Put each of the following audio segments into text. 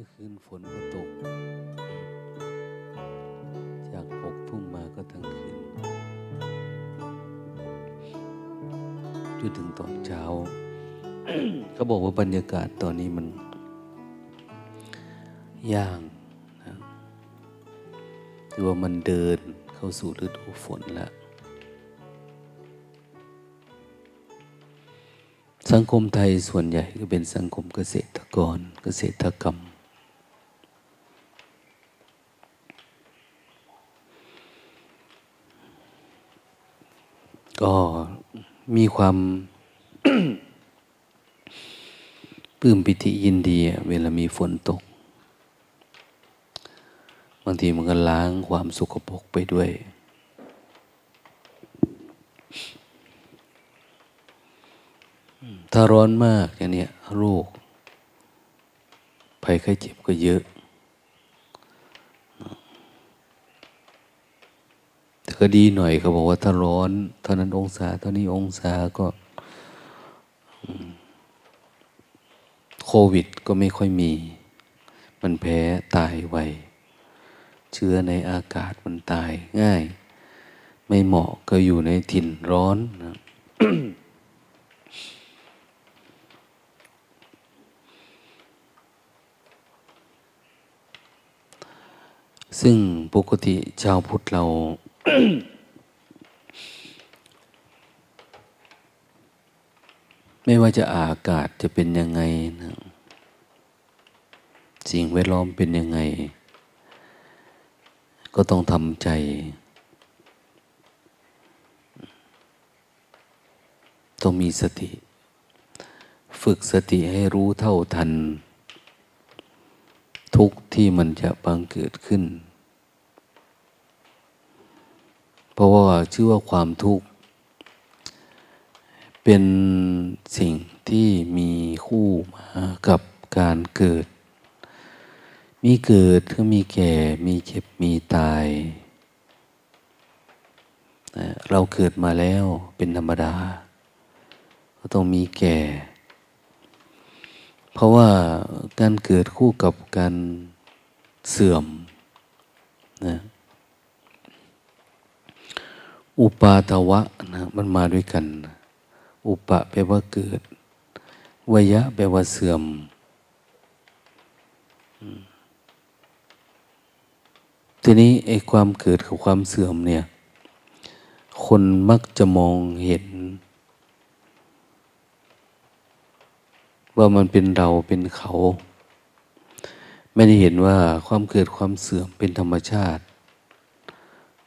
มื่อคืนฝนก็ตก จากหกทุ่มมาก็ทั้งคืนจนถึงตอนเช้า เขาบอกว่าบรรยากาศตอนนี้มัน ย่างนะหรือว่ามันเดินเข้าสู่ฤดูฝนแล้วสังคมไทยส่วนใหญ่ก็เป็นสังคมเกษตรกรเกษตรกรรม ก็ มีความปลื้มปิติยินดีเวลามีฝนตก บางทีมันก็ล้างความสุขปกไปด้วย ถ้าร้อนมากอย่างนี้โรคภัยไข้เจ็บก็เยอะ แต่ ก็ดีหน่อยเขาบอกว่าถ้าร้อนเท่านั้นองศาเท่านี้องศาก็โควิดก็ไม่ค่อยมี มันแพ้ตายไว เชื้อในอากาศมันตายง่าย ไม่เหมาะก็อยู่ในถิ่นร้อนนะซึ่งปกติชาวพุทธเรา ไม่ว่าจะอากาศจะเป็นยังไงนะสิ่งแวดล้อมเป็นยังไง ก็ต้องทำใจ ต้องมีสติ ฝึกสติให้รู้เท่าทัน ทุกที่มันจะบังเกิดขึ้น เพราะว่าชื่อว่าความทุกข์ เป็นสิ่งที่มีคู่มากับการเกิด มีเกิดก็มีแก่ มีเจ็บ มีตาย เราเกิดมาแล้วเป็นธรรมดา ก็ต้องมีแก่ เพราะว่าการเกิดคู่กับการเสื่อมนะ อุปาทวะนะมันมาด้วยกัน อุปะแปลว่าเกิดวยะแปลว่าเสื่อม ทีนี้ไอ้ความเกิดกับความเสื่อมเนี่ย คนมักจะมองเห็น ว่ามันเป็นเราเป็นเขา ไม่ได้เห็นว่าความเกิดความเสื่อมเป็นธรรมชาติ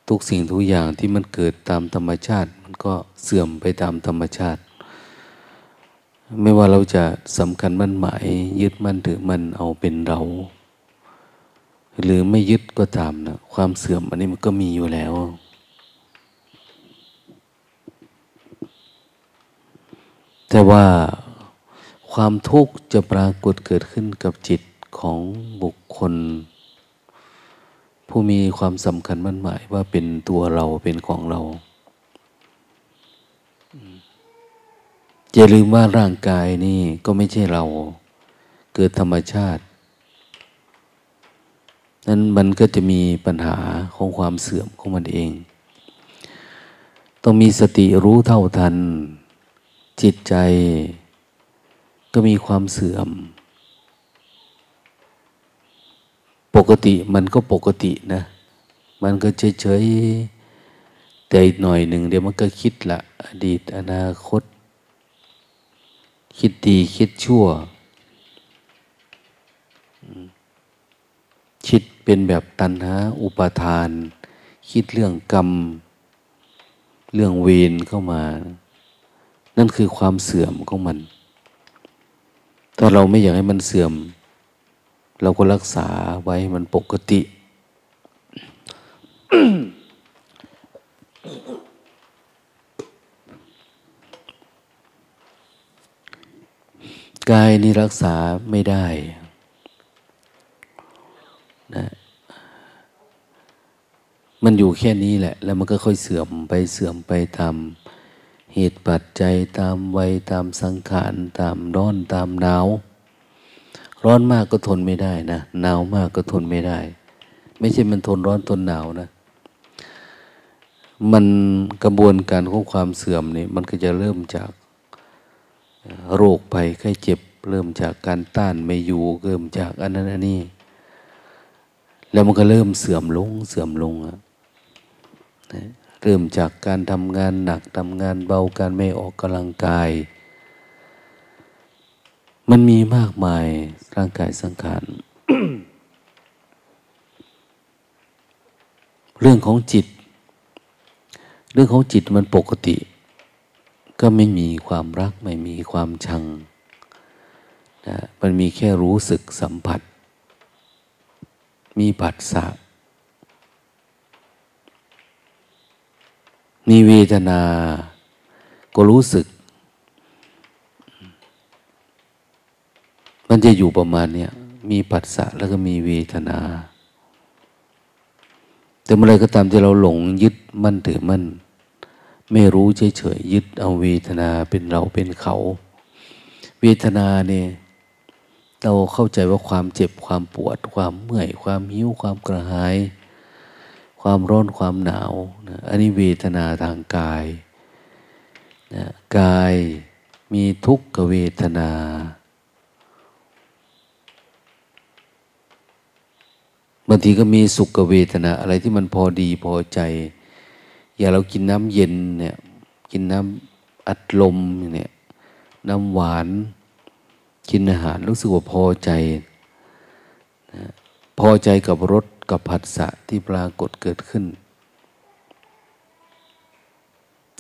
ทุกสิ่งทุกอย่างที่มันเกิดตามธรรมชาติ มันก็เสื่อมไปตามธรรมชาติ ไม่ว่าเราจะสำคัญมั่นหมายยึดมั่นถือมันเอาเป็นเรา หรือไม่ยึดก็ตามนะความเสื่อมอันนี้มันก็มีอยู่แล้วแต่ว่าความทุกข์จะปรากฏเกิดขึ้นกับจิตของบุคคล ผู้มีความสำคัญมั่นหมายว่าเป็นตัวเราเป็นของเราอย่าลืมว่าร่างกายนี่ก็ไม่ใช่เรา เกิดธรรมชาตินั้นมันก็จะมีปัญหาของความเสื่อมของมันเอง ต้องมีสติรู้เท่าทัน จิตใจก็มีความเสื่อม ปกติมันก็ปกตินะ มันก็เฉยๆ แต่หน่อยหนึ่งเดี๋ยวมันก็คิดละ อดีตอนาคต คิดดีคิดชั่ว คิดเป็นแบบตัณหาอุปาทาน คิดเรื่องกรรม เรื่องเวรเข้ามา นั่นคือความเสื่อมของมัน ถ้าเราไม่อยากให้มันเสื่อม เราก็รักษาไว้มันปกติ กายนี่รักษาไม่ได้นะมันอยู่แค่นี้แหละ แล้วมันก็ค่อยเสื่อมไปเสื่อมไปตามเหตุปัจจัยตามวัยตามสังขาร ตามร้อนตามหนาว ร้อนมากก็ทนไม่ได้นะหนาวมากก็ทนไม่ได้ ไม่ใช่มันทนร้อนทนหนาวนะ มันกระบวนการของความเสื่อมนี่มันก็จะเริ่มจากโรคภัยไข้เจ็บ เริ่มจากการต้านไม่อยู่เริ่มจากอันนั้นอันนี้แล้วมันก็เริ่มเสื่อมลงเสื่อมลงอะเริ่มจากการทำงานหนักทำงานเบาการไม่ออกกำลังกาย มันมีมากมายร่างกายสังขารเรื่องของจิต เรื่องของจิตมันปกติ ก็ไม่มีความรักไม่มีความชังนะมันมีแค่รู้สึกสัมผัส มีปัสสะมีเวทนา ก็รู้สึก มันจะอยู่ประมาณเนี้ยมีปัสสะแล้วก็มีเวทนา แต่เมื่อไรก็ตามที่เราหลงยึดมั่นถือมั่นไม่รู้เฉยๆยึดเอาเวทนาเป็นเราเป็นเขา เวทนาเนี่ยเราเข้าใจว่าความเจ็บความปวด ความเมื่อย ความหิวความกระหาย ความร้อนความหนาวนะอันนี้เวทนาทางกายนะกายมีทุกขเวทนา บางทีก็มีสุขเวทนา อะไรที่มันพอดีพอใจ อย่าเรากินน้ำเย็นเนี่ย กินน้ำอัดลมเนี่ย น้ำหวาน กินอาหารรู้สึกว่าพอใจนะพอใจกับรสกับผัสสะที่ปรากฏเกิดขึ้น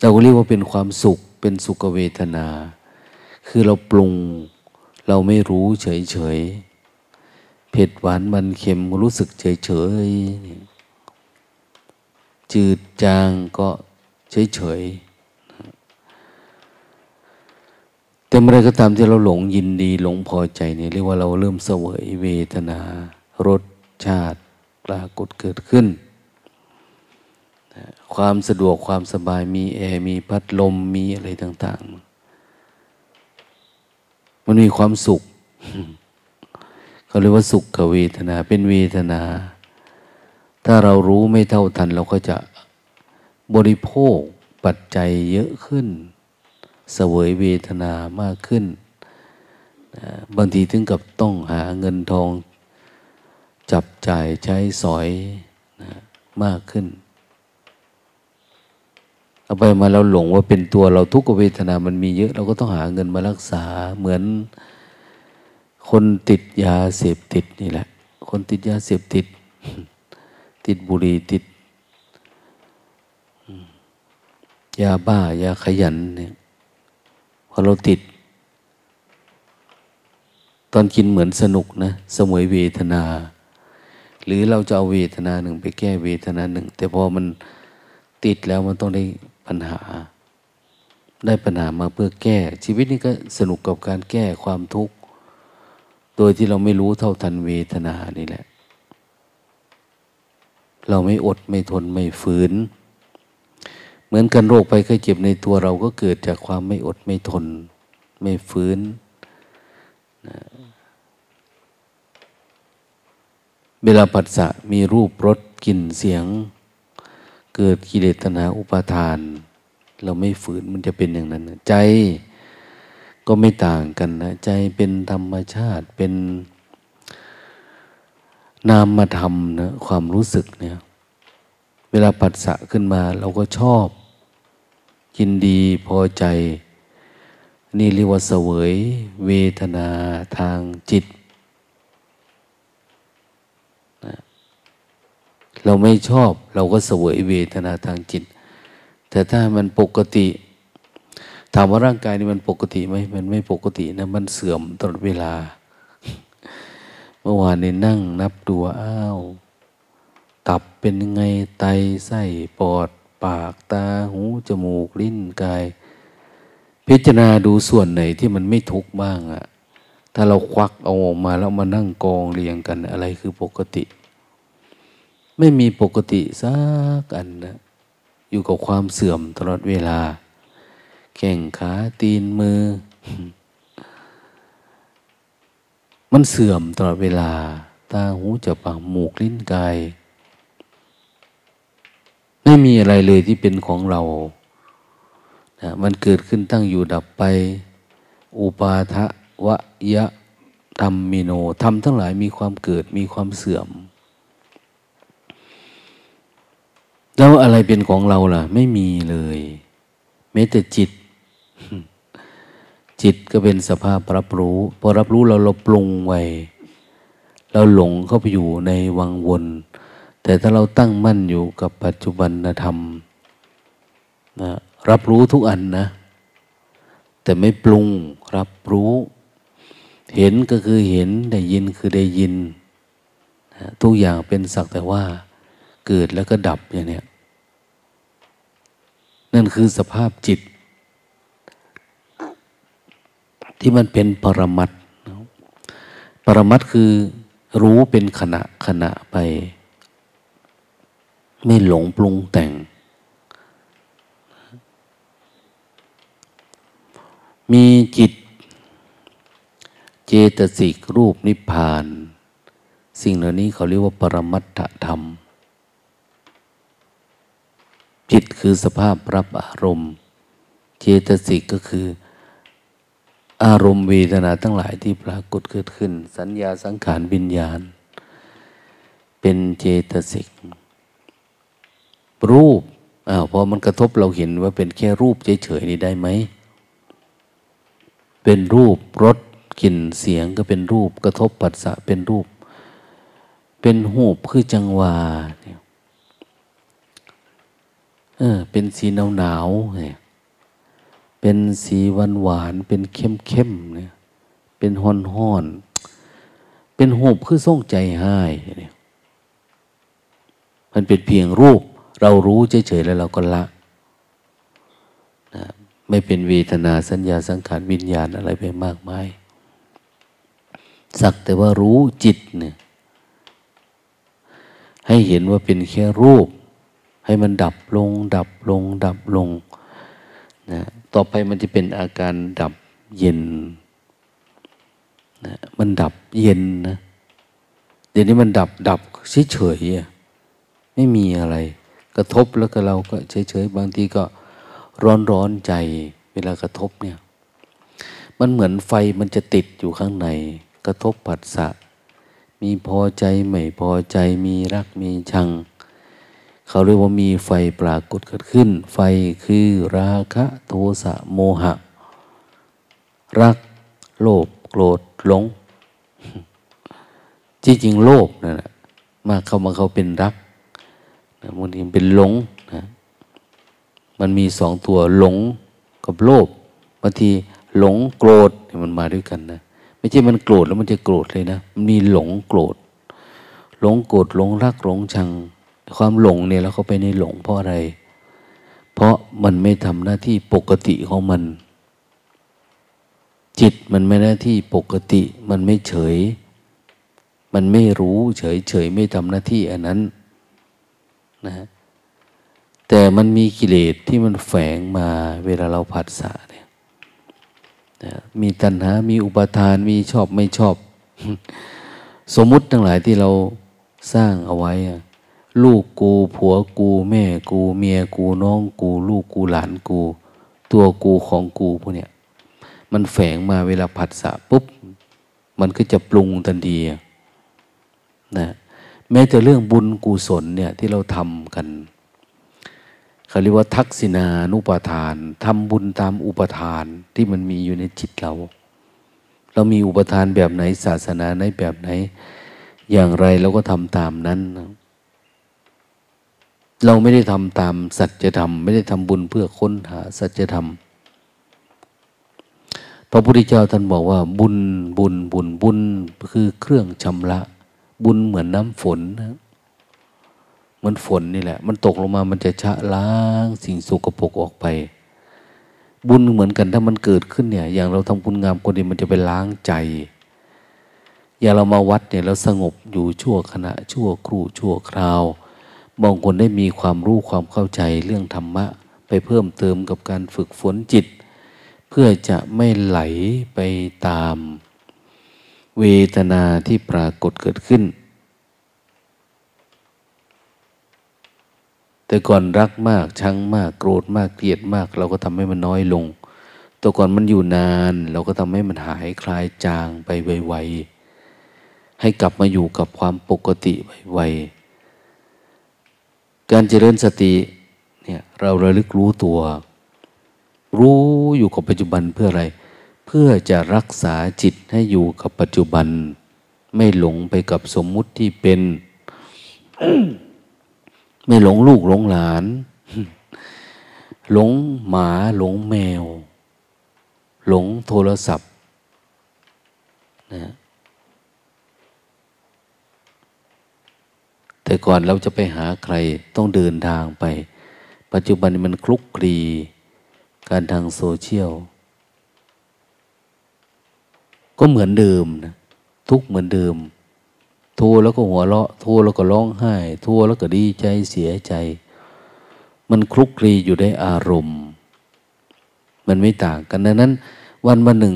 เราก็เรียกว่าเป็นความสุขเป็นสุขเวทนา คือเราปรุงเราไม่รู้เฉยเฉย เผ็ดหวานมันเค็มรู้สึกเฉยเฉยจืดจางก็เฉยเฉยแต่เมื่อไรก็ตามที่เราหลงยินดี หลงพอใจเนี่ยเรียกว่าเราเริ่มเสวยเวทนารสชาติปรากฏเกิดขึ้น ความสะดวกความสบายมีแอร์มีพัดลมมีอะไรต่าง ๆ มันมีความสุข เขาเรียกว่าสุขเวทนา เป็นเวทนา ถ้าเรารู้ไม่เท่าทัน เราก็จะบริโภคปัจจัยเยอะขึ้นเสวยเวทนามากขึ้น บางทีถึงกับต้องหาเงินทอง จับจ่ายใช้สอยนะมากขึ้น เอาไปมาเราหลงว่าเป็นตัวเราทุกขเวทนามันมีเยอะ เราก็ต้องหาเงินมารักษาเหมือน คนติดยาเสพติดนี่แหละ คนติดยาเสพติด ติดบุหรี่ติด ยาบ้ายาขยันเนี่ยพอเราติด ตอนกินเหมือนสนุกนะ สมวยเวทนา หรือเราจะเอาเวทนาหนึ่งไปแก้เวทนาหนึ่ง แต่พอมันติดแล้วมันต้องได้ปัญหา ได้ปัญหามาเพื่อแก้ ชีวิตนี้ก็สนุกกับการแก้ความทุกข์ โดยที่เราไม่รู้เท่าทันเวทนานี่แหละ เราไม่อดไม่ทนไม่ฝืน เหมือนกันโรคไปไข้เจ็บในตัวเราก็เกิดจากความไม่อดไม่ทน ไม่ฝืนนะเวลาปัสสะมีรูปรสกลิ่นเสียง เกิดกิเลสตนาอุปาทาน เราไม่ฝืนมันจะเป็นอย่างนั้น ใจ ก็ไม่ต่างกันนะ ใจเป็นธรรมชาติเป็นนามธรรมนะความรู้สึกเนี่ย เวลาปัสสะขึ้นมา เราก็ชอบยินดีพอใจ นี่เรียกว่าเสวย เวทนาทางจิตเราไม่ชอบ เราก็เสวยเวทนาทางจิต แต่ถ้ามันปกติ ถามว่าร่างกายนี่มันปกติไหมมันไม่ปกตินะ มันเสื่อมตลอดเวลา เมื่อวานนี้นั่งนับดูอ้าว ตับเป็นยังไงไตไส้ปอด ปากตาหูจมูกลิ้นกาย พิจารณาดูส่วนไหนที่มันไม่ทุกข์บ้างอะถ้าเราควักเอาออกมาแล้วมานั่งกองเรียงกันอะไรคือปกติ ไม่มีปกติสักอันนะอยู่กับความเสื่อมตลอดเวลา แข่งขาตีนมือ มันเสื่อมตลอดเวลา ตาหูจมูกหมูกลิ้นกาย ไม่มีอะไรเลยที่เป็นของเรานะมันเกิดขึ้นตั้งอยู่ดับไป อุปาทะวะยะธรรมมิโนธรรมทั้งหลายมีความเกิดมีความเสื่อม แล้วอะไรเป็นของเราล่ะ ไม่มีเลย แม้แต่จิต จิตก็เป็นสภาพรับรู้ พอรับรู้เราเราปรุงไว้เราหลงเข้าไปอยู่ในวังวน แต่ถ้าเราตั้งมั่นอยู่กับปัจจุบันธรรมนะรับรู้ทุกอันนะ แต่ไม่ปรุงรับรู้ เห็นก็คือเห็นได้ยินคือได้ยินนะทุกอย่างเป็นสักแต่ว่า เกิดแล้วก็ดับอย่างนี้นั่นคือสภาพจิต ที่มันเป็นปรมัตปรมัตคือรู้เป็นขณะขณะไป ไม่หลงปรุงแต่ง มีจิต เจตสิกรูปนิพพาน สิ่งเหล่านี้เขาเรียกว่าปรมัตถธรรม จิตคือสภาพรับอารมณ์ เจตสิกก็คือ อารมณ์เวทนาทั้งหลายที่ปรากฏเกิดขึ้น สัญญาสังขารวิญญาณ เป็นเจตสิก รูปอ้าวพอมันกระทบเราเห็นว่าเป็นแค่รูปเฉยๆนี่ได้ไหม เป็นรูปรสกลิ่นเสียงก็เป็นรูปกระทบปัสสะเป็นรูป เป็นหูปคือจังหวะเออเป็นสีหนาวหนาวเนี่ย เป็นสีหวานหวาน เป็นเข้มเข้มเนี่ย เป็นห่อนห่อน เป็นหูบคือส่งใจให้เนี่ยมันเป็นเพียงรูป เรารู้เฉยๆแล้วเราก็ละนะไม่เป็นเวทนาสัญญาสังขารวิญญาณอะไรไปมากมายสักแต่ว่ารู้จิตเนี่ย ให้เห็นว่าเป็นแค่รูป ให้มันดับลง ดับลง ดับลงนะ ต่อไปมันจะเป็นอาการดับเย็นนะมันดับเย็นนะเดี๋ยวนี้มันดับดับเฉยๆไม่มีอะไร กระทบแล้วก็เราก็เฉยๆบางทีก็ร้อนร้อนใจ เวลากระทบเนี่ย มันเหมือนไฟมันจะติดอยู่ข้างใน กระทบผัสสะมีพอใจไม่พอใจมีรักมีชัง เขาเรียกว่ามีไฟปรากฏเกิดขึ้น ไฟคือราคะโทสะโมหะ รัก โลภโกรธหลงจริงจริงโลภนั่นแหละมาเข้ามาเขาเป็นรักบางทีเป็นหลงนะมันมีสองตัวหลงกับโลภบางทีหลงโกรธมันมาด้วยกันนะไม่ใช่มันโกรธแล้วมันจะโกรธเลยนะมันมีหลงโกรธหลงโกรธหลงรักหลงชัง ความหลงเนี่ยเราเข้าไปในหลงเพราะอะไร เพราะมันไม่ทำหน้าที่ปกติของมัน จิตมันไม่หน้าที่ปกติ มันไม่เฉย มันไม่รู้ เฉยเฉยไม่ทำหน้าที่อันนั้นนะแต่มันมีกิเลสที่มันแฝงมาเวลาเราผัดสะเนี่ยนะมีตัณหา มีอุปทาน มีชอบไม่ชอบ สมมุติทั้งหลายที่เราสร้างเอาไว้อะ ลูกกู ผัวกู แม่กู เมียกูน้องกู ลูกกูหลานกู ตัวกูของกูพวกเนี้ยมันแฝงมาเวลาผัสสะปุ๊บ มันก็จะปรุงทันทีนะแม้แต่เรื่องบุญกุศลเนี่ยที่เราทำกันเขาเรียกว่าทักษิณานุปทานทำบุญตามอุปทานที่มันมีอยู่ในจิตเรา เรามีอุปทานแบบไหนศาสนาในแบบไหน อย่างไรเราก็ทำตามนั้นนะ เราไม่ได้ทำตามสัจธรรม ไม่ได้ทำบุญเพื่อค้นหาสัจธรรม พระพุทธเจ้าท่านบอกว่า บุญบุญบุญบุญคือเครื่องชำระ บุญเหมือนน้ำฝนนะเหมือนฝนนี่แหละ มันตกลงมามันจะชะล้างสิ่งสกปรกออกไป บุญเหมือนกันถ้ามันเกิดขึ้นเนี่ย อย่างเราทำบุญงามคนดีมันจะไปล้างใจอย่างเรามาวัดเนี่ยเราสงบอยู่ชั่วขณะชั่วครู่ชั่วคราว บางคนได้มีความรู้ความเข้าใจเรื่องธรรมะ ไปเพิ่มเติมกับการฝึกฝนจิต เพื่อจะไม่ไหลไปตาม เวทนาที่ปรากฏเกิดขึ้น แต่ก่อนรักมากชังมากโกรธมากเกลียดมาก เราก็ทำให้มันน้อยลง ตัวก่อนมันอยู่นาน เราก็ทำให้มันหายคลายจางไปไวๆให้กลับมาอยู่กับความปกติไวๆ การเจริญสติเนี่ยเราระลึกรู้ตัว รู้อยู่กับปัจจุบันเพื่ออะไร เพื่อจะรักษาจิตให้อยู่กับปัจจุบัน ไม่หลงไปกับสมมุติที่เป็น ไม่หลงลูกหลงหลาน หลงหมาหลงแมว หลงโทรศัพท์นะ แต่ก่อนเราจะไปหาใครต้องเดินทางไป ปัจจุบันมันคลุกคลีการทางโซเชียล ก็เหมือนเดิมนะทุกเหมือนเดิมโทรแล้วก็หัวเราะโทรแล้วก็ร้องไห้โทรแล้วก็ดีใจเสียใจ มันคลุกคลีอยู่ได้อารมณ์ มันไม่ต่างกันดังนั้น วันวันหนึ่ง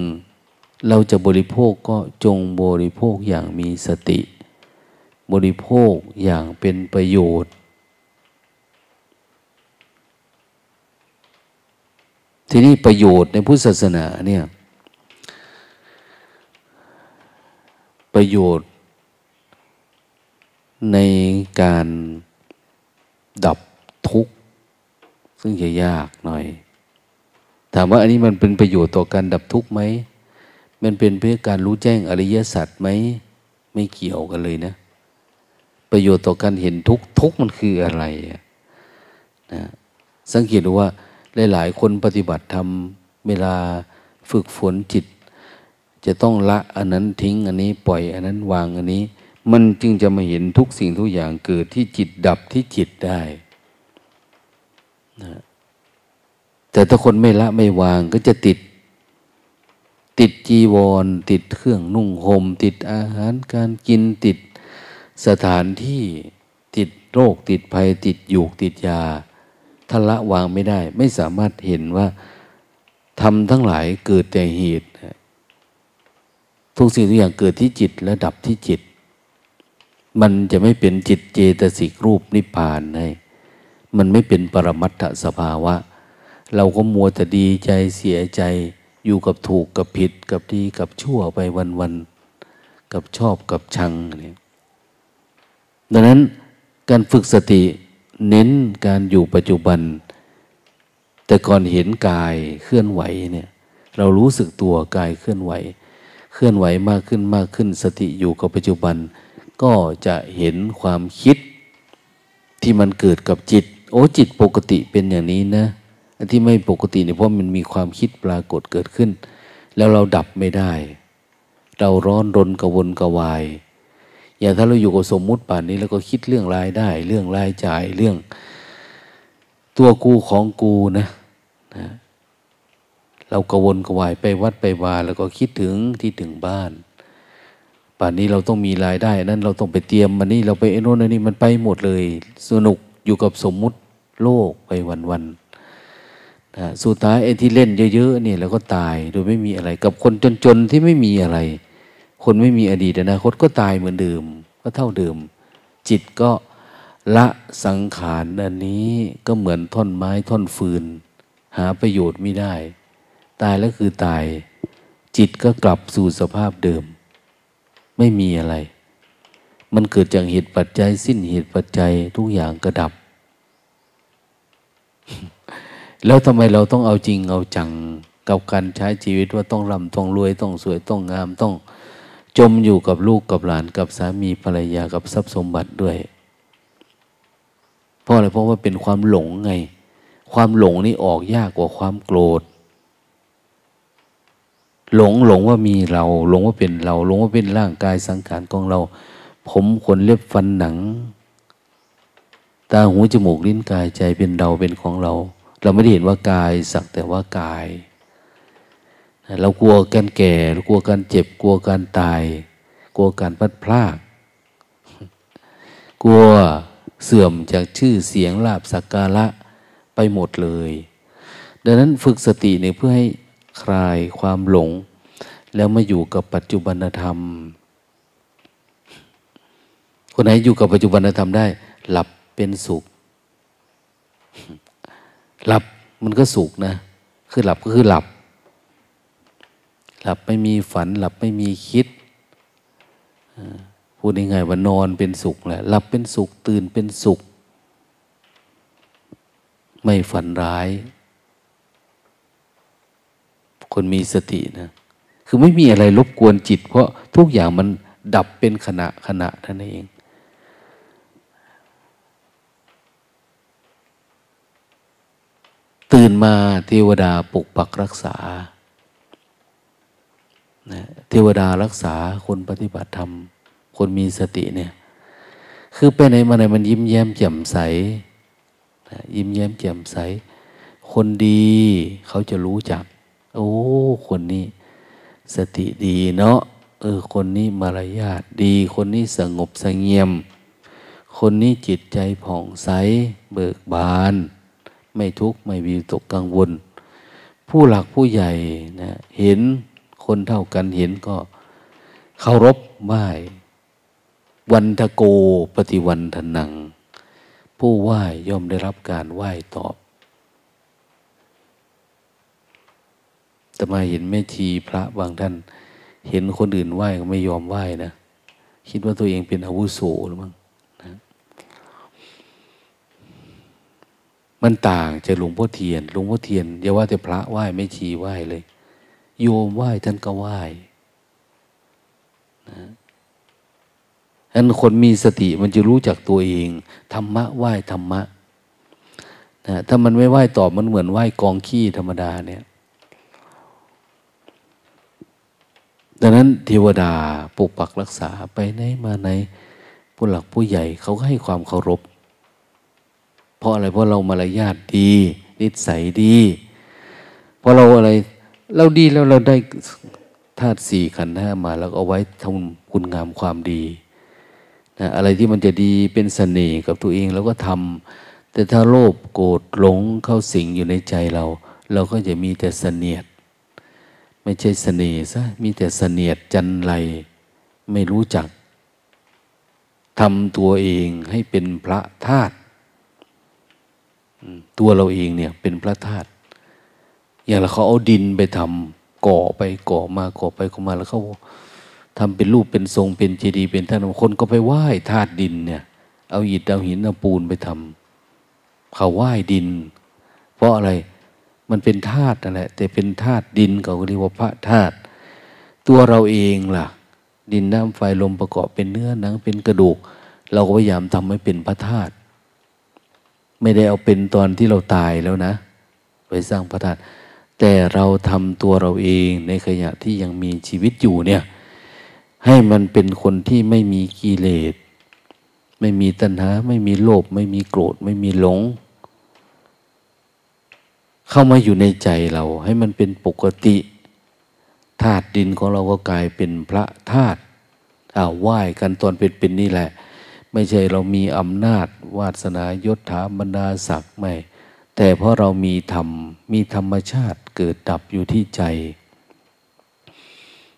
เราจะบริโภคก็จงบริโภคอย่างมีสติ บริโภคอย่างเป็นประโยชน์ ที่นี่ประโยชน์ในพุทธศาสนาเนี่ย ประโยชน์ในการดับทุกข์ ซึ่งจะยากหน่อย ถามว่าอันนี้มันเป็นประโยชน์ต่อการดับทุกข์ไหม มันเป็นเพื่อการรู้แจ้งอริยสัจไหม ไม่เกี่ยวกันเลยนะ ประโยชน์ต่อการเห็นทุกทุกมันคืออะไรนะสังเกตดูว่าหลายๆ คนปฏิบัติทำเวลาฝึกฝนจิต จะต้องละอันนั้นทิ้งอันนี้ปล่อยอันนั้นวางอันนี้ มันจึงจะมาเห็นทุกสิ่งทุกอย่างเกิดที่จิตดับที่จิตได้นะแต่ถ้าคนไม่ละไม่วางก็จะติด ติดจีวร ติดเครื่องนุ่งหม่มติดอาหารการกินติด สถานที่ติดโรคติดภัย ติดยู่ติดยาถ้าละวางไม่ได้ ไม่สามารถเห็นว่าทำทั้งหลายเกิดแต่เหตุทุกสิ่งทุกอย่างเกิดที่จิตและดับที่จิต มันจะไม่เป็นจิตเจตสิกรูปนิพพานให้มันไม่เป็นปรมัตถสภาวะ เราก็มัวแต่ดีใจเสียใจ อยู่กับถูกกับผิดกับดีกับชั่วไปวันๆกับชอบกับชังเนี่ย ดังนั้นการฝึกสติเน้นการอยู่ปัจจุบัน แต่ก่อนเห็นกายเคลื่อนไหวเนี่ยเรารู้สึกตัวกายเคลื่อนไหว เคลื่อนไหวมากขึ้นมากขึ้น สติอยู่กับปัจจุบัน ก็จะเห็นความคิดที่มันเกิดกับจิต โอ้จิตปกติเป็นอย่างนี้นะอันที่ไม่ปกติเนี่ยเพราะมันมีความคิดปรากฏเกิดขึ้น แล้วเราดับไม่ได้ เราร้อนรนกระวนกระวาย อย่างถ้าเราอยู่กับสมมุติป่านนี้แล้วก็คิดเรื่องรายได้ เรื่องรายจ่ายเรื่อง ตัวกูของกูนะนะเรากระวนกระวายไปวัดไปวาแล้วก็คิดถึงที่ถึงบ้าน ป่านนี้เราต้องมีรายได้ นั้นเราต้องไปเตรียมมันนี่เราไปไอ้โน่นไอ้นี่มันไปหมดเลย สนุกอยู่กับสมมุติโลกไปวันๆนะสุดท้ายไอ้ที่เล่นเยอะๆเนี่ยเราก็ตายโดยไม่มีอะไร กับคนจนๆที่ไม่มีอะไร คนไม่มีอดีตอนาคตก็ตายเหมือนเดิมก็เท่าเดิม จิตก็ละสังขารอันนี้ก็เหมือนท่อนไม้ท่อนฟืน หาประโยชน์ไม่ได้ ตายแล้วคือตาย จิตก็กลับสู่สภาพเดิม ไม่มีอะไร มันเกิดจากเหตุปัจจัย สิ้นเหตุปัจจัยทุกอย่างก็ดับ แล้วทำไมเราต้องเอาจริงเอาจังกับการใช้ชีวิตว่าต้องร่ำต้องรวยต้องสวยต้องงามต้อง จมอยู่กับลูกกับหลานกับสามีภรรยากับทรัพย์สมบัติด้วย เพราะอะไรเพราะว่าเป็นความหลงไง ความหลงนี่ออกยากกว่าความโกรธ หลงหลงว่ามีเรา หลงว่าเป็นเรา หลงว่าเป็นร่างกายสังขารของเรา ผมขนเล็บฟันหนัง ตาหูจมูกลิ้นกายใจเป็นเราเป็นของเรา เราไม่ได้เห็นว่ากายสักแต่ว่ากาย เรากลัวการแก่เรากลัวการเจ็บ กลัวการตาย กลัวการพัดพลาก กลัวเสื่อมจากชื่อเสียงลาบสักการะไปหมดเลย ดังนั้นฝึกสติเนี่ยเพื่อให้คลายความหลง แล้วมาอยู่กับปัจจุบันธรรม คนไหนอยู่กับปัจจุบันธรรมได้ หลับเป็นสุข หลับมันก็สุขนะ คือหลับก็คือหลับ หลับไม่มีฝัน หลับไม่มีคิดพูดยังไงว่านอนเป็นสุขแหละหลับเป็นสุขตื่นเป็นสุข ไม่ฝันร้าย คนมีสตินะคือไม่มีอะไรรบกวนจิต เพราะทุกอย่างมันดับเป็นขณะขณะท่านเองตื่นมาเทวดาปกปักรักษา เทวดารักษาคนปฏิบัติธรรม คนมีสติเนี่ย คือไปไหนมาไหนมันยิ้มแย้มแจ่มใสยิ้มแย้มแจ่มใส คนดีเขาจะรู้จัก โอ้ คนนี้สติดีเนาะเออ คนนี้มารยาทดี คนนี้สงบสงเงียม คนนี้จิตใจผ่องใส เบิกบาน ไม่ทุกข์ไม่วิตกกังวล ผู้หลักผู้ใหญ่นะเห็น คนเท่ากันเห็นก็เคารพไหว้วันทะโกปฏิวันทนัง ผู้ไหว้ย่อมได้รับการไหว้ตอบแต่มาเห็นแม่ชีพระบางท่าน เห็นคนอื่นไหว้ก็ไม่ยอมไหว้นะ คิดว่าตัวเองเป็นอาวุโสหรือมั้งนะมันต่างจากหลวงพ่อเทียน หลวงพ่อเทียนอย่าว่าแต่พระไหว้แม่ชีไหว้เลย โยมไหว้ท่านก็ไหว้นะฉะนั้นคนมีสติมันจะรู้จักตัวเอง ธรรมะไหว้ธรรมะนะถ้ามันไม่ไหว้ตอบมันเหมือนไหว้กองขี้ธรรมดาเนี่ยดังนั้นเทวดาปกปักรักษาไปไหนมาไหนผู้หลักผู้ใหญ่เขาก็ให้ความเคารพ เพราะอะไรเพราะเรามารยาทดี นิสัยดี เพราะเราอะไร เราดีแล้วเราได้ธาตุสี่ขันธ์ห้ามา แล้วเอาไว้ทำคุณงามความดีนะอะไรที่มันจะดีเป็นสเสน่ห์กับตัวเองเราก็ทำแต่ถ้าโลภโกรธหลงเข้าสิงอยู่ในใจเรา เราก็จะมีแต่เสนียด ไม่ใช่เสน่ห์ซะมีแต่เสนียดจันไรไม่รู้จักทำตัวเองให้เป็นพระธาตุตัวเราเองเนี่ยเป็นพระธาตุ อย่างเราเขาเอาดินไปทำก่อไปก่อมาก่อไปก่อมาแล้วเขาทำเป็นรูปเป็นทรงเป็นเจดีย์เป็นท่านคนก็ไปไหว้ธาตุดินเนี่ย เอาอิฐเอาหินเอาปูนไปทำเขาไหว้ดิน เพราะอะไรมันเป็นธาตุนั่นแหละแต่เป็นธาตุดินเขาเรียกว่าพระธาตุตัวเราเองล่ะ ดินน้ำไฟลมประกอบเป็นเนื้อหนังเป็นกระดูก เราก็พยายามทำให้เป็นพระธาตุไม่ได้เอาเป็นตอนที่เราตายแล้วนะ ไปสร้างพระธาตุ แต่เราทำตัวเราเองในขณะที่ยังมีชีวิตอยู่เนี่ย ให้มันเป็นคนที่ไม่มีกิเลส ไม่มีตัณหา ไม่มีโลภไม่มีโกรธ ไม่มีหลง เข้ามาอยู่ในใจเรา ให้มันเป็นปกติธาตุดินของเราก็กลายเป็นพระธาตุอ้าวไหว้กันตอนเป็นเป็นนี่แหละ ไม่ใช่เรามีอำนาจ วาสนายศถาบรรดาศักดิ์ไม่ แต่เพราะเรามีธรรม มีธรรมชาติเกิดดับอยู่ที่ใจ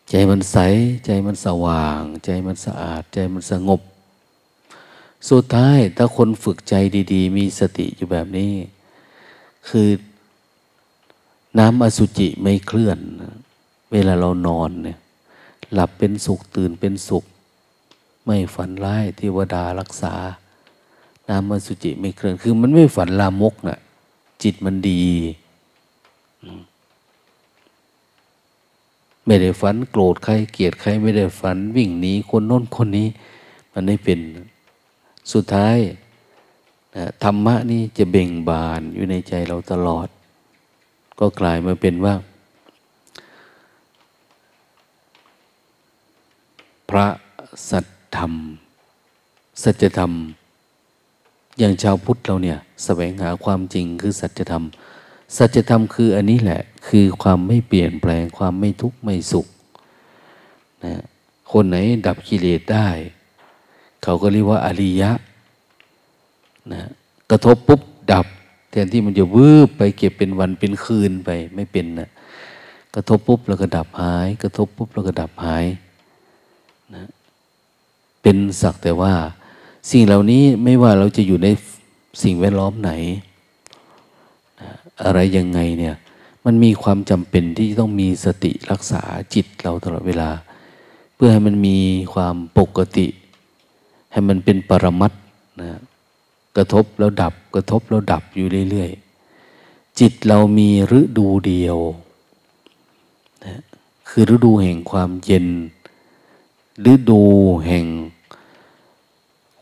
ใจมันใส ใจมันสว่าง ใจมันสะอาด ใจมันสงบ สุดท้ายถ้าคนฝึกใจดีๆ มีสติอยู่แบบนี้ คือน้ำอสุจิไม่เคลื่อน เวลาเรานอนเนี่ยหลับเป็นสุขตื่นเป็นสุข ไม่ฝันร้ายเทวดารักษา น้ำอสุจิไม่เคลื่อน คือมันไม่ฝันลามกนะ่ะ จิตมันดี ไม่ได้ฝันโกรธใครเกลียดใครไม่ได้ฝันวิ่งหนีคนโน้นคนนี้ มันไม่เป็นสุดท้ายธรรมะนี่จะเบ่งบานอยู่ในใจเราตลอด ก็กลายมาเป็นว่า พระสัจธรรม สัจธรรม อย่างชาวพุทธเราเนี่ยสแสวงหาความจริงคือสัจธรรม สัจธรรมคืออันนี้แหละ คือความไม่เปลี่ยนแปลง ความไม่ทุกข์ไม่สุขนะคนไหนดับกิเลสได้ เขาก็เรียกว่าอริยะนะกระทบปุ๊บดับ แทนที่มันจะวืบไปเก็บเป็นวันเป็นคืนไปไม่เป็นนะกระทบปุ๊บแล้วก็ดับหาย กระทบปุ๊บแล้วก็ดับหายนะเป็นสักแต่ว่า สิ่งเหล่านี้ไม่ว่าเราจะอยู่ในสิ่งแวดล้อมไหน อะไรยังไงเนี่ย มันมีความจำเป็นที่ต้องมีสติรักษาจิตเราตลอดเวลา เพื่อให้มันมีความปกติ ให้มันเป็นปรมัตนะกระทบแล้วดับ กระทบแล้วดับอยู่เรื่อยๆ จิตเรามีฤดูเดียวนะคือฤดูแห่งความเย็น ฤดูแห่ง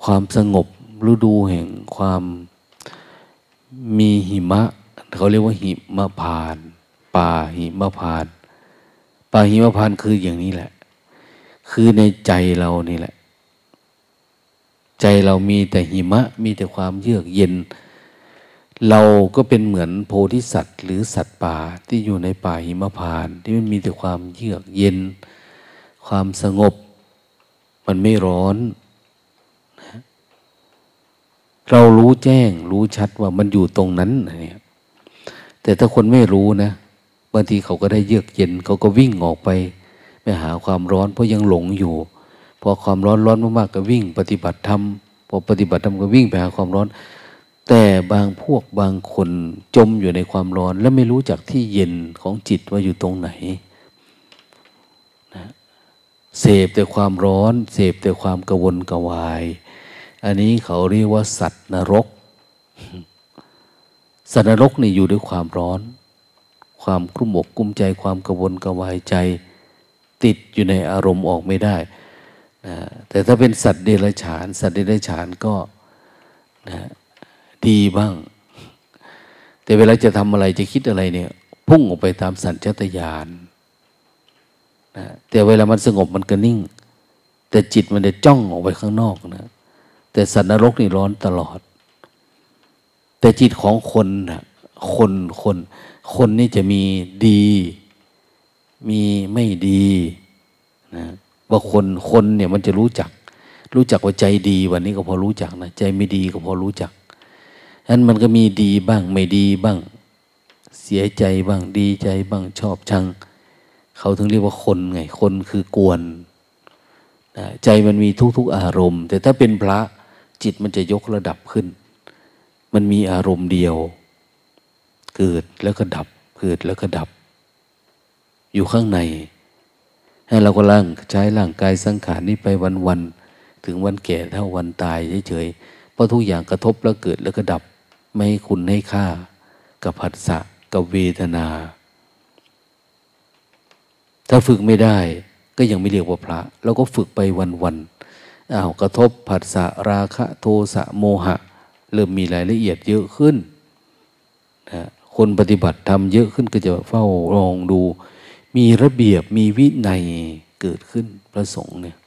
ความสงบฤดูแห่งความมีหิมะ เขาเรียกว่าหิมะพานป่าหิมะพานป่าหิมะพานคืออย่างนี้แหละ คือในใจเรานี่แหละ ใจเรามีแต่หิมะมีแต่ความเยือกเย็น เราก็เป็นเหมือนโพธิสัตว์ หรือสัตว์ป่าที่อยู่ในป่าหิมะพานที่มันมีแต่ความเยือกเย็น ความสงบ มันไม่ร้อน เรารู้แจ้ง รู้ชัดว่ามันอยู่ตรงนั้นเนี่ยแต่ถ้าคนไม่รู้นะบางทีเขาก็ได้เยือกเย็น เขาก็วิ่งออกไปไปหาความร้อนเพราะยังหลงอยู่พอความร้อนร้อนมากๆก็วิ่ง ปฏิบัติธรรมพอปฏิบัติธรรมก็วิ่งไปหาความร้อน แต่บางพวกบางคนจมอยู่ในความร้อน และไม่รู้จักที่เย็นของจิตว่าอยู่ตรงไหนนะเสพแต่ความร้อน เสพแต่ความกระวนกระวาย อันนี้เขาเรียกว่าสัตว์นรก สัตว์นรกนี่อยู่ด้วยความร้อน ความกลุ้มอกกลุ้มใจความกระวนกระวายใจ ติดอยู่ในอารมณ์ออกไม่ได้นะแต่ถ้าเป็นสัตว์เดรัจฉาน สัตว์เดรัจฉานก็นะดีบ้าง แต่เวลาจะทำอะไรจะคิดอะไรเนี่ย พุ่งออกไปตามสัญชตาตญาณนะแต่เวลามันสงบมันก็นิ่ง แต่จิตมันจะจ้องออกไปข้างนอกนะ แต่สัตว์นรกนี่ร้อนตลอด แต่จิตของคนนะคนคนคนนี่จะมีดี มีไม่ดีนะว่าคนคนเนี่ยมันจะรู้จัก รู้จักว่าใจดีวันนี้ก็พอรู้จักนะใจไม่ดีก็พอรู้จักนั้นมันก็มีดีบ้างไม่ดีบ้าง เสียใจบ้างดีใจบ้างชอบชัง เขาถึงเรียกว่าคนไง คนคือกวน ใจมันมีทุกๆอารมณ์ แต่ถ้าเป็นพระ จิตมันจะยกระดับขึ้น มันมีอารมณ์เดียว เกิดแล้วก็ดับ เกิดแล้วก็ดับ อยู่ข้างใน ให้เราก็ล่างใช้ร่างกายสังขารนี้ไปวันๆถึงวันแก่เท่าวันตายเฉยๆ เพราะทุกอย่างกระทบแล้วเกิดแล้วก็ดับ ไม่ให้คุณให้ค่า กับผัสสะกับเวทนา ถ้าฝึกไม่ได้ก็ยังไม่เรียกว่าพระ เราก็ฝึกไปวันๆ อ้าวกระทบผัสสะราคะโทสะโมหะ เริ่มมีรายละเอียดเยอะขึ้นนะคนปฏิบัติทำเยอะขึ้นก็จะเฝ้ารองดู มีระเบียบมีวินัยเกิดขึ้นพระสงฆ์เนี่ย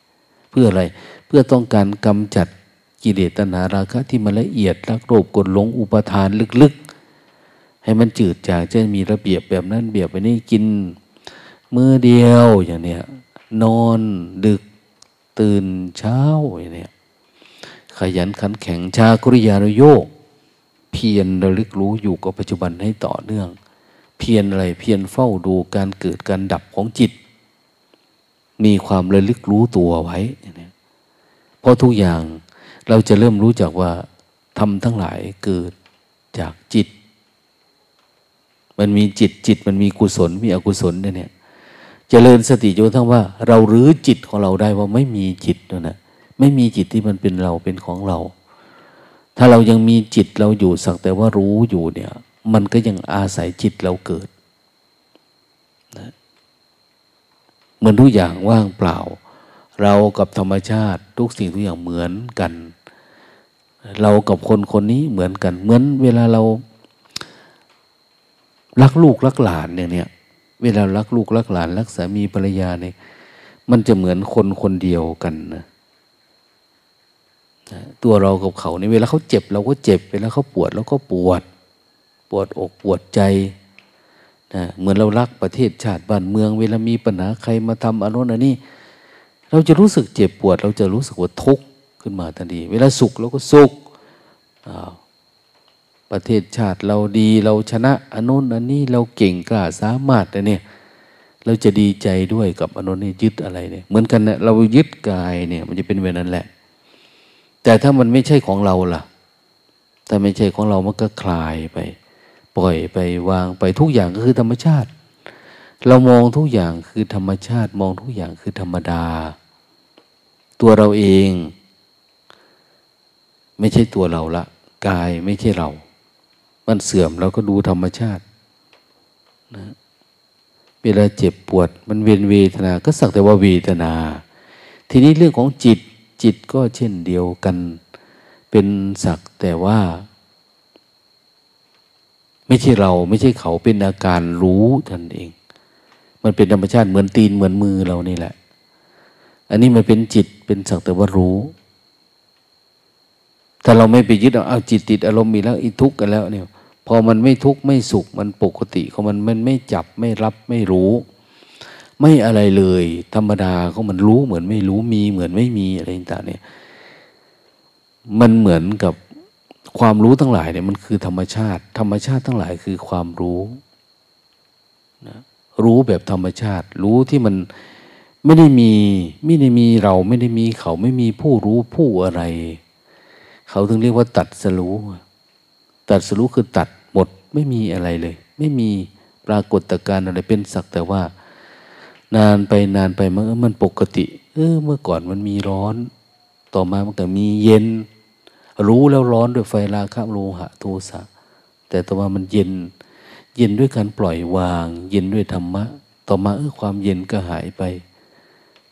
เพื่ออะไรเพื่อต้องการกำจัดกิเลสตัณหาราคะที่มันละเอียดรักโลภกดหลงอุปทานลึกๆ ให้มันจืดจางจะมีระเบียบแบบนั้นเบียบไปนี่กิน มือเดียวอย่างเนี้ยนอนดึก ตื่นเช้าอย่างเนี้ยขยันขันแข็งชากริยานโยก เพียรระลึกรู้อยู่กับปัจจุบันให้ต่อเนื่อง เพียรอะไรเพียรเฝ้าดูการเกิดการดับของจิต มีความระลึกรู้ตัวไว้เพราะทุกอย่างเราจะเริ่มรู้จักว่าทำทั้งหลายเกิดจากจิต มันมีจิตจิตมันมีกุศลมีอกุศลเนี่ย เจริญสติจนทั้งว่า เรารื้อจิตของเราได้ว่าไม่มีจิตนะไม่มีจิตที่มันเป็นเราเป็นของเรา ถ้าเรายังมีจิตเราอยู่สักแต่ว่ารู้อยู่เนี่ย มันก็ยังอาศัยจิตเราเกิดนะเหมือนทุกอย่างว่างเปล่า เรากับธรรมชาติทุกสิ่งทุกอย่างเหมือนกัน เรากับคนคนนี้เหมือนกัน เหมือนเวลาเรารักลูกรักหลานเนี่ยเนี่ย เวลารักลูกรักหลานรักสามีภรรยาเนี่ยมันจะเหมือนคนคนเดียวกันนะตัวเรากับเขาในเวลาเขาเจ็บเราก็เจ็บ เวลาเขาปวดเราก็ปวด ปวดอกปวดใจนะเหมือนเรารักประเทศชาติบ้านเมือง เวลามีปัญหาใครมาทำอารมณ์อันนี้ เราจะรู้สึกเจ็บปวด เราจะรู้สึกว่าทุกข์ขึ้นมาทันที เวลาสุขเราก็สุข ประเทศชาติเราดีเราชนะอันนู้นอันนี้เราเก่งกล้าสามารถนะเนี่ยเราจะดีใจด้วยกับอนุนี้ยึดอะไรเนี่ยเหมือนกันนะเรายึดกายเนี่ย มันจะเป็นแบบนั้นแหละ แต่ถ้ามันไม่ใช่ของเราล่ะถ้าไม่ใช่ของเรามันก็คลายไป ปล่อยไปวางไปทุกอย่างก็คือธรรมชาติ เรามองทุกอย่างคือธรรมชาติมองทุกอย่างคือธรรมดา ตัวเราเอง ไม่ใช่ตัวเราละกายไม่ใช่เรา มันเสื่อมเราก็ดูธรรมชาตินะเวลาเจ็บปวด มันเวียนเวทนา ก็สักแต่ว่าเวทนา ทีนี้เรื่องของจิตจิตก็เช่นเดียวกัน เป็นสักแต่ว่า ไม่ใช่เราไม่ใช่เขาเป็นอาการรู้ท่านเอง มันเป็นธรรมชาติเหมือนตีนเหมือนมือเรานี่แหละ อันนี้มันเป็นจิตเป็นสักแต่ว่ารู้ถ้าเราไม่ไปยึดเอาเอาจิตติดอารมณ์มีแล้วอีทุกข์กันแล้วเนี่ย พอมันไม่ทุกข์ไม่สุขมันปกติของมันมันไม่จับไม่รับไม่รู้ ไม่อะไรเลย ธรรมดาของมันรู้เหมือนไม่รู้มีเหมือนไม่มีอะไรต่างเนี่ยมันเหมือนกับความรู้ทั้งหลายเนี่ยมันคือธรรมชาติ ธรรมชาติทั้งหลายคือความรู้นะรู้แบบธรรมชาติ รู้ที่มันไม่ได้มีไม่ได้มีเราไม่ได้มีเขาไม่มีผู้รู้ผู้อะไร เขาถึงเรียกว่าตัดสรู้ ตัดสรู้คือตัดหมด ไม่มีอะไรเลย ไม่มีปรากฏการณ์อะไรเป็นสักแต่ว่า นานไปนานไปมันมันปกติ เออ เมื่อก่อนมันมีร้อน ต่อมามันก็มีเย็น รู้แล้วร้อนด้วยไฟราคะโลหะโทสะแต่ต่อมามันเย็น เย็นด้วยการปล่อยวาง เย็นด้วยธรรมะ ต่อมาเออความเย็นก็หายไป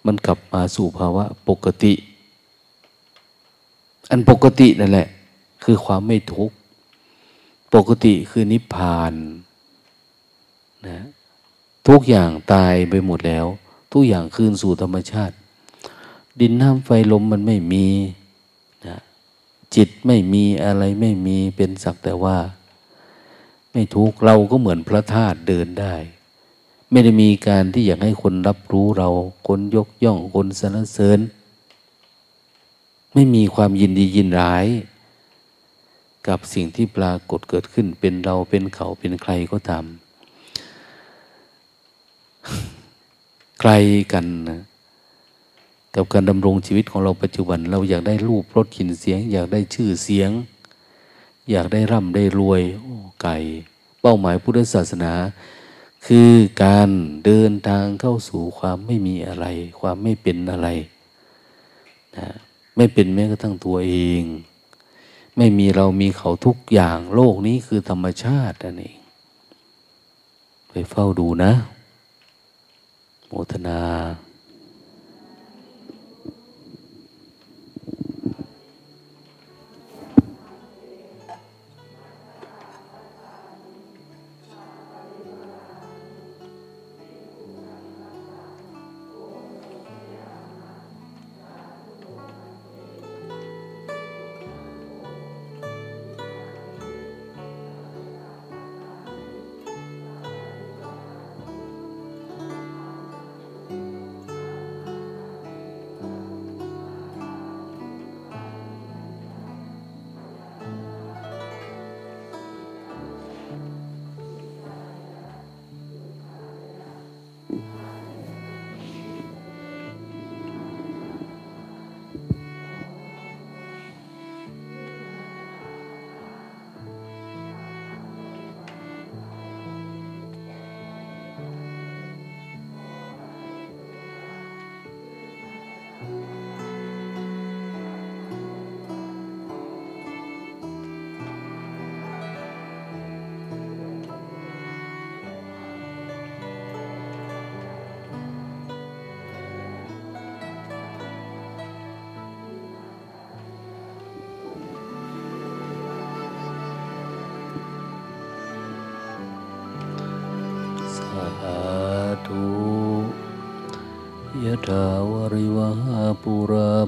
มันกลับมาสู่ภาวะปกติ อันปกตินั่นแหละ คือความไม่ทุกข์ ปกติคือนิพพานนะทุกอย่างตายไปหมดแล้ว ทุกอย่างคืนสู่ธรรมชาติ ดินน้ำไฟลมมันไม่มีนะจิตไม่มีอะไรไม่มีเป็นสักแต่ว่า ไม่ทุกเราก็เหมือนพระธาตุเดินได้ ไม่ได้มีการที่อยากให้คนรับรู้เรา คนยกย่องคนสรรเสริญ ไม่มีความยินดียินร้าย กับสิ่งที่ปรากฏเกิดขึ้นเป็นเราเป็นเขาเป็นใครก็ตามไกลกันนะกับการดำรงชีวิตของเราปัจจุบัน เราอยากได้รูปรสกลิ่นเสียง อยากได้ชื่อเสียง อยากได้ร่ำได้รวยโอ้ไกลเป้าหมายพุทธศาสนา คือการเดินทางเข้าสู่ความไม่มีอะไร ความไม่เป็นอะไรนะไม่เป็นแม้กระทั่งตัวเอง ไม่มีเรามีเขาทุกอย่างโลกนี้คือธรรมชาตินั่นเอง ไปเฝ้าดูนะ โมทนา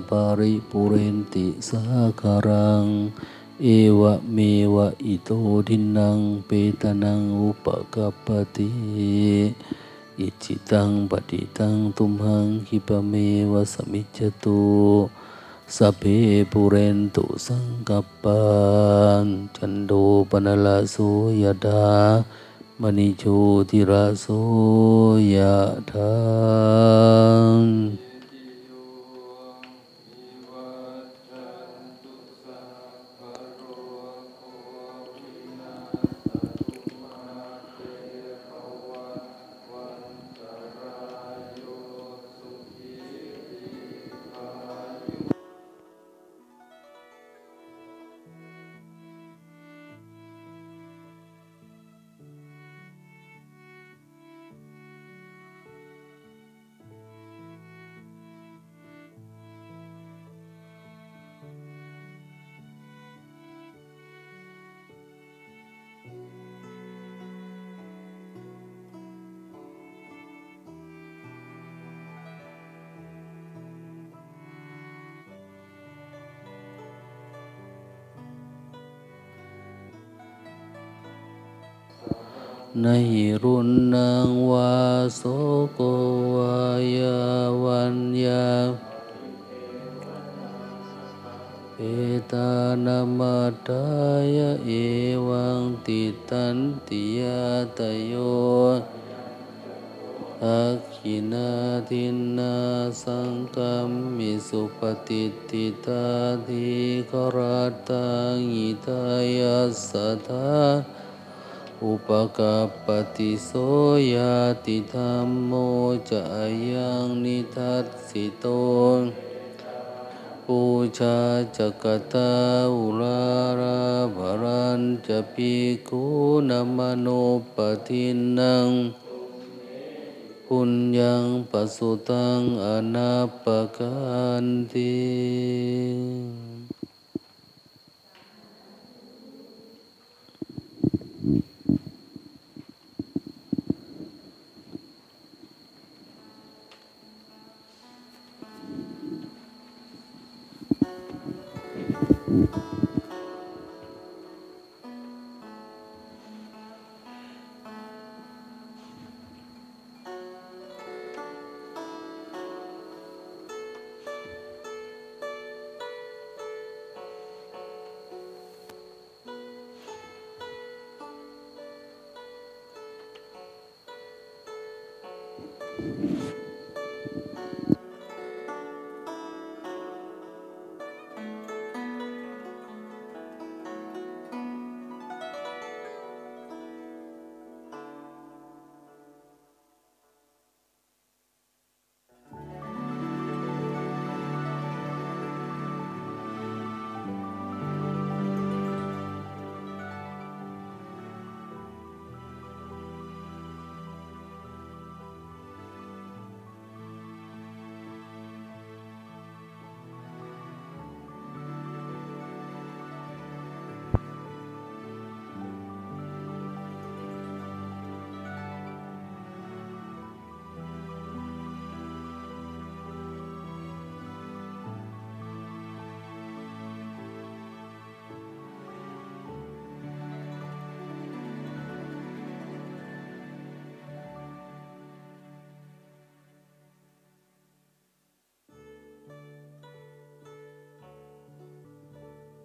ปาริปุเรนติสาคารัง เอวะเมวะอิโตทินังเปตานังอุปกัปติอิจิตังปฏิตังตุมหังคิปเมวะสมิจตุสเพปุเรนตุสังกปปานจันโดปนลาสุยดามณิโชติระโสยะทา ตโยอักขินาทินาสังกัมมิสุปฏิติตาทิคราตังอิทายัสสะทาอุปกัปปติโสยติธรรมโมจะยังนิทัสสิโต ปูชาจักตาอุลาราภรันจะพิกุนมโนปทินังปุญญังปสุตังอนาปกันติ